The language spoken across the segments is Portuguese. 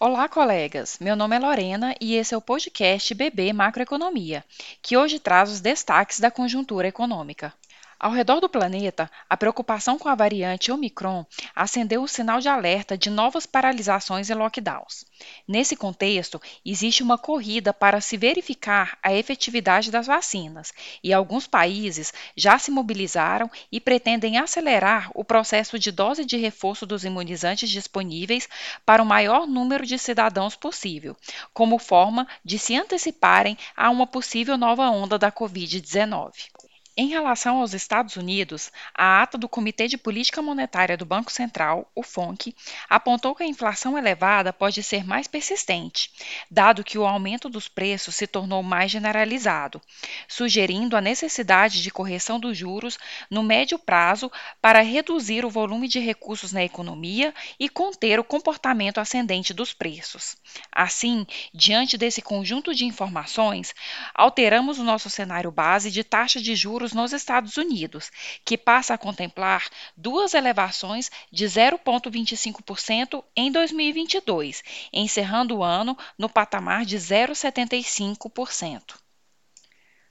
Olá, colegas! Meu nome é Lorena e esse é o podcast BB Macroeconomia, que hoje traz os destaques da conjuntura econômica. Ao redor do planeta, a preocupação com a variante Omicron acendeu o sinal de alerta de novas paralisações e lockdowns. Nesse contexto, existe uma corrida para se verificar a efetividade das vacinas, e alguns países já se mobilizaram e pretendem acelerar o processo de dose de reforço dos imunizantes disponíveis para o maior número de cidadãos possível, como forma de se anteciparem a uma possível nova onda da Covid-19. Em relação aos Estados Unidos, a ata do Comitê de Política Monetária do Banco Central, o FONC, apontou que a inflação elevada pode ser mais persistente, dado que o aumento dos preços se tornou mais generalizado, sugerindo a necessidade de correção dos juros no médio prazo para reduzir o volume de recursos na economia e conter o comportamento ascendente dos preços. Assim, diante desse conjunto de informações, alteramos o nosso cenário base de taxa de juros nos Estados Unidos, que passa a contemplar duas elevações de 0,25% em 2022, encerrando o ano no patamar de 0,75%.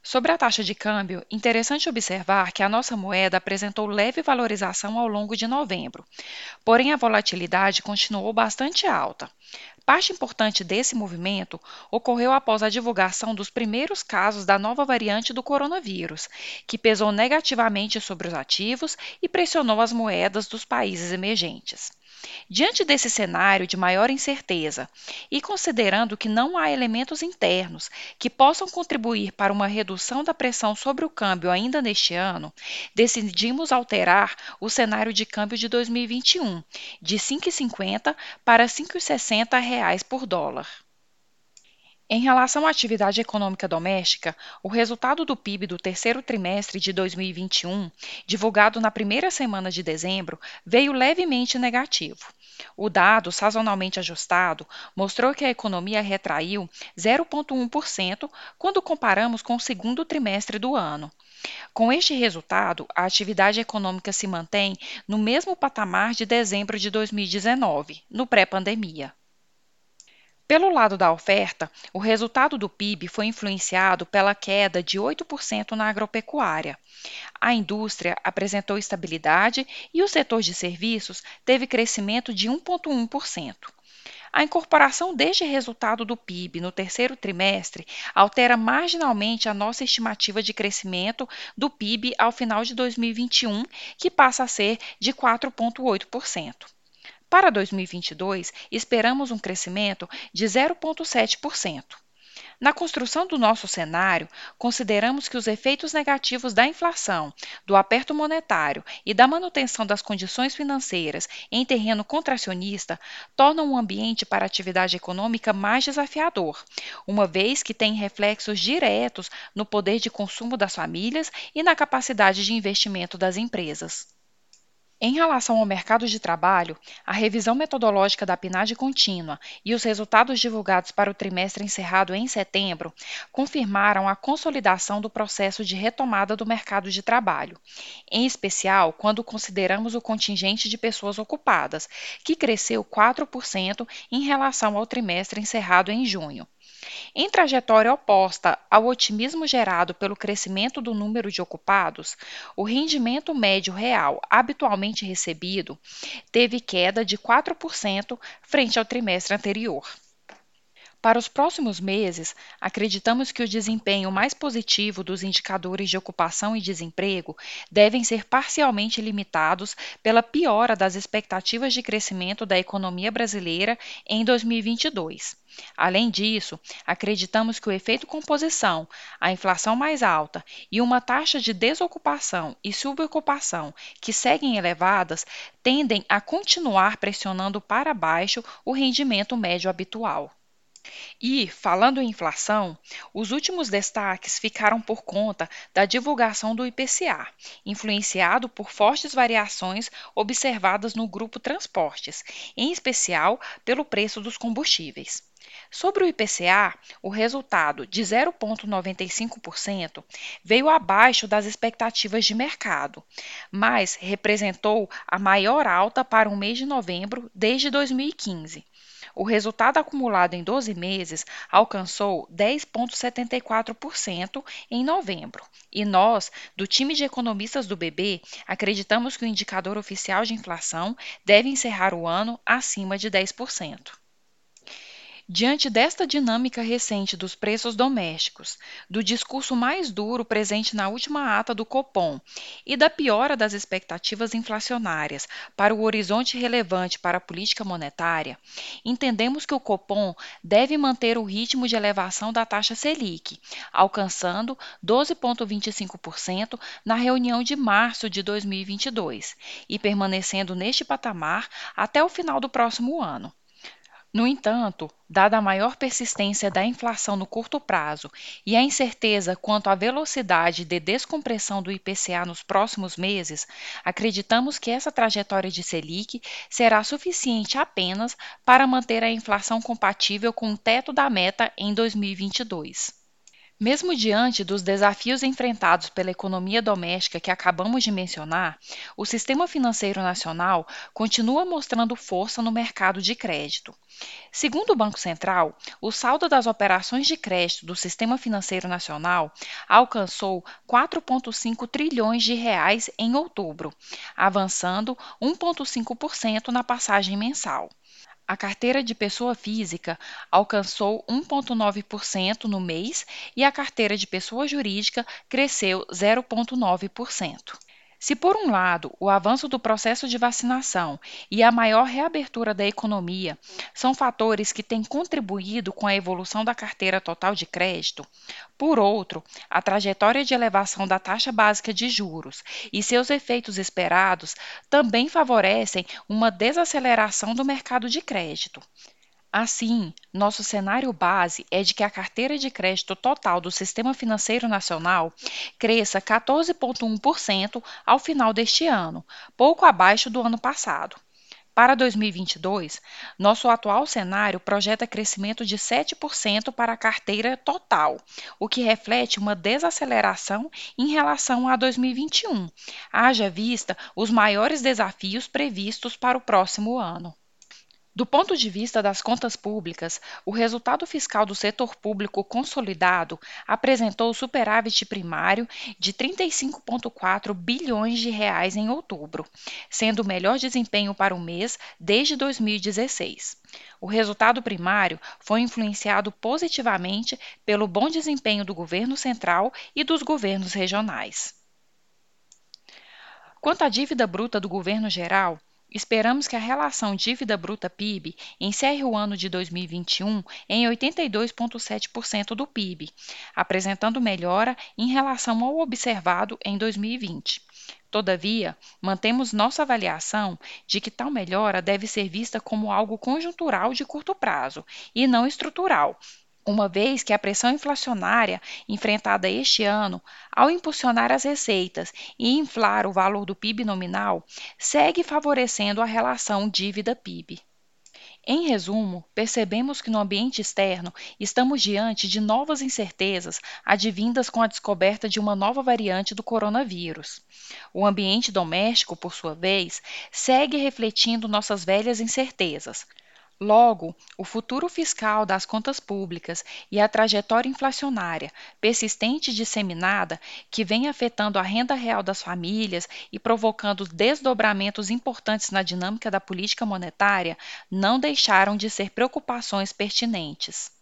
Sobre a taxa de câmbio, interessante observar que a nossa moeda apresentou leve valorização ao longo de novembro, porém a volatilidade continuou bastante alta. Parte importante desse movimento ocorreu após a divulgação dos primeiros casos da nova variante do coronavírus, que pesou negativamente sobre os ativos e pressionou as moedas dos países emergentes. Diante desse cenário de maior incerteza e considerando que não há elementos internos que possam contribuir para uma redução da pressão sobre o câmbio ainda neste ano, decidimos alterar o cenário de câmbio de 2021 de 5,50 para 5,60 reais por dólar. Em relação à atividade econômica doméstica, o resultado do PIB do terceiro trimestre de 2021, divulgado na primeira semana de dezembro, veio levemente negativo. O dado, sazonalmente ajustado, mostrou que a economia retraiu 0,1% quando comparamos com o segundo trimestre do ano. Com este resultado, a atividade econômica se mantém no mesmo patamar de dezembro de 2019, no pré-pandemia. Pelo lado da oferta, o resultado do PIB foi influenciado pela queda de 8% na agropecuária. A indústria apresentou estabilidade e o setor de serviços teve crescimento de 1,1%. A incorporação deste resultado do PIB no terceiro trimestre altera marginalmente a nossa estimativa de crescimento do PIB ao final de 2021, que passa a ser de 4,8%. Para 2022, esperamos um crescimento de 0,7%. Na construção do nosso cenário, consideramos que os efeitos negativos da inflação, do aperto monetário e da manutenção das condições financeiras em terreno contracionista tornam o ambiente para a atividade econômica mais desafiador, uma vez que tem reflexos diretos no poder de consumo das famílias e na capacidade de investimento das empresas. Em relação ao mercado de trabalho, a revisão metodológica da PNAD contínua e os resultados divulgados para o trimestre encerrado em setembro confirmaram a consolidação do processo de retomada do mercado de trabalho, em especial quando consideramos o contingente de pessoas ocupadas, que cresceu 4% em relação ao trimestre encerrado em junho. Em trajetória oposta ao otimismo gerado pelo crescimento do número de ocupados, o rendimento médio real habitualmente recebido teve queda de 4% frente ao trimestre anterior. Para os próximos meses, acreditamos que o desempenho mais positivo dos indicadores de ocupação e desemprego devem ser parcialmente limitados pela piora das expectativas de crescimento da economia brasileira em 2022. Além disso, acreditamos que o efeito composição, a inflação mais alta e uma taxa de desocupação e subocupação que seguem elevadas tendem a continuar pressionando para baixo o rendimento médio habitual. E, falando em inflação, os últimos destaques ficaram por conta da divulgação do IPCA, influenciado por fortes variações observadas no grupo transportes, em especial pelo preço dos combustíveis. Sobre o IPCA, o resultado de 0,95% veio abaixo das expectativas de mercado, mas representou a maior alta para o mês de novembro desde 2015. O resultado acumulado em 12 meses alcançou 10,74% em novembro. E nós, do time de economistas do BB, acreditamos que o indicador oficial de inflação deve encerrar o ano acima de 10%. Diante desta dinâmica recente dos preços domésticos, do discurso mais duro presente na última ata do Copom e da piora das expectativas inflacionárias para o horizonte relevante para a política monetária, entendemos que o Copom deve manter o ritmo de elevação da taxa Selic, alcançando 12,25% na reunião de março de 2022 e permanecendo neste patamar até o final do próximo ano. No entanto, dada a maior persistência da inflação no curto prazo e a incerteza quanto à velocidade de descompressão do IPCA nos próximos meses, acreditamos que essa trajetória de Selic será suficiente apenas para manter a inflação compatível com o teto da meta em 2022. Mesmo diante dos desafios enfrentados pela economia doméstica que acabamos de mencionar, o sistema financeiro nacional continua mostrando força no mercado de crédito. Segundo o Banco Central, o saldo das operações de crédito do sistema financeiro nacional alcançou 4,5 trilhões de reais em outubro, avançando 1,5% na passagem mensal. A carteira de pessoa física alcançou 1,9% no mês e a carteira de pessoa jurídica cresceu 0,9%. Se, por um lado, o avanço do processo de vacinação e a maior reabertura da economia são fatores que têm contribuído com a evolução da carteira total de crédito, por outro, a trajetória de elevação da taxa básica de juros e seus efeitos esperados também favorecem uma desaceleração do mercado de crédito. Assim, nosso cenário base é de que a carteira de crédito total do Sistema Financeiro Nacional cresça 14,1% ao final deste ano, pouco abaixo do ano passado. Para 2022, nosso atual cenário projeta crescimento de 7% para a carteira total, o que reflete uma desaceleração em relação a 2021, haja vista os maiores desafios previstos para o próximo ano. Do ponto de vista das contas públicas, o resultado fiscal do setor público consolidado apresentou superávit primário de 35,4 bilhões de reais em outubro, sendo o melhor desempenho para o mês desde 2016. O resultado primário foi influenciado positivamente pelo bom desempenho do governo central e dos governos regionais. Quanto à dívida bruta do governo geral, Esperamos que a relação dívida bruta PIB encerre o ano de 2021 em 82,7% do PIB, apresentando melhora em relação ao observado em 2020. Todavia, mantemos nossa avaliação de que tal melhora deve ser vista como algo conjuntural de curto prazo e não estrutural, uma vez que a pressão inflacionária enfrentada este ano, ao impulsionar as receitas e inflar o valor do PIB nominal, segue favorecendo a relação dívida-PIB. Em resumo, percebemos que no ambiente externo estamos diante de novas incertezas advindas com a descoberta de uma nova variante do coronavírus. O ambiente doméstico, por sua vez, segue refletindo nossas velhas incertezas. Logo, o futuro fiscal das contas públicas e a trajetória inflacionária persistente e disseminada, que vem afetando a renda real das famílias e provocando desdobramentos importantes na dinâmica da política monetária, não deixaram de ser preocupações pertinentes.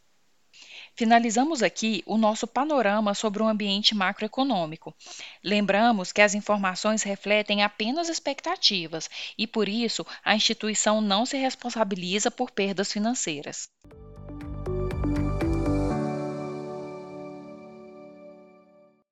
Finalizamos aqui o nosso panorama sobre o ambiente macroeconômico. Lembramos que as informações refletem apenas expectativas e, por isso, a instituição não se responsabiliza por perdas financeiras.